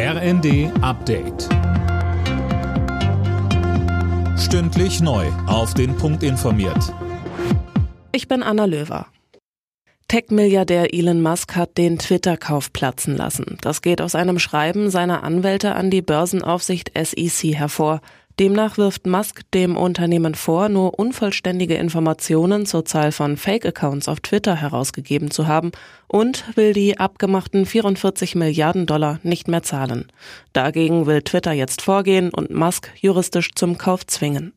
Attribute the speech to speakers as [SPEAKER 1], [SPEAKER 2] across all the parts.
[SPEAKER 1] RND Update. Stündlich neu. Auf den Punkt informiert.
[SPEAKER 2] Ich bin Anna Löwer. Tech-Milliardär Elon Musk hat den Twitter-Kauf platzen lassen. Das geht aus einem Schreiben seiner Anwälte an die Börsenaufsicht SEC hervor. Demnach wirft Musk dem Unternehmen vor, nur unvollständige Informationen zur Zahl von Fake-Accounts auf Twitter herausgegeben zu haben und will die abgemachten 44 Milliarden Dollar nicht mehr zahlen. Dagegen will Twitter jetzt vorgehen und Musk juristisch zum Kauf zwingen.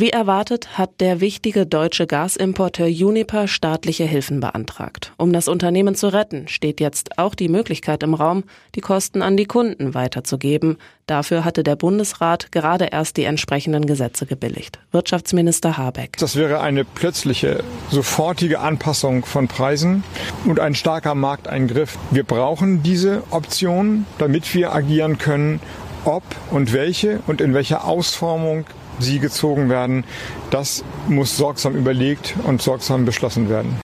[SPEAKER 2] Wie erwartet hat der wichtige deutsche Gasimporteur Uniper staatliche Hilfen beantragt. Um das Unternehmen zu retten, steht jetzt auch die Möglichkeit im Raum, die Kosten an die Kunden weiterzugeben. Dafür hatte der Bundesrat gerade erst die entsprechenden Gesetze gebilligt. Wirtschaftsminister Habeck.
[SPEAKER 3] Das wäre eine plötzliche, sofortige Anpassung von Preisen und ein starker Markteingriff. Wir brauchen diese Option, damit wir agieren können, ob und welche und in welcher Ausformung sie gezogen werden, das muss sorgsam überlegt und sorgsam beschlossen werden.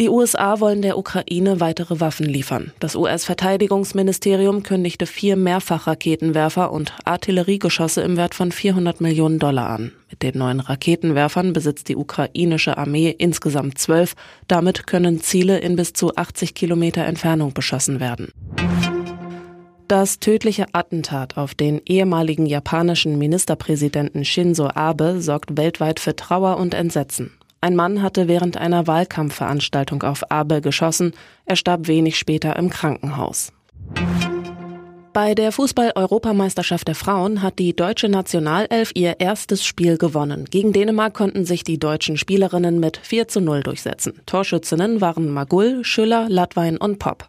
[SPEAKER 2] Die USA wollen der Ukraine weitere Waffen liefern. Das US-Verteidigungsministerium kündigte vier Mehrfachraketenwerfer und Artilleriegeschosse im Wert von 400 Millionen Dollar an. Mit den neuen Raketenwerfern besitzt die ukrainische Armee insgesamt zwölf. Damit können Ziele in bis zu 80 Kilometer Entfernung beschossen werden. Das tödliche Attentat auf den ehemaligen japanischen Ministerpräsidenten Shinzo Abe sorgt weltweit für Trauer und Entsetzen. Ein Mann hatte während einer Wahlkampfveranstaltung auf Abe geschossen. Er starb wenig später im Krankenhaus. Bei der Fußball-Europameisterschaft der Frauen hat die deutsche Nationalelf ihr erstes Spiel gewonnen. Gegen Dänemark konnten sich die deutschen Spielerinnen mit 4 zu 0 durchsetzen. Torschützinnen waren Magull, Schüller, Latwein und Popp.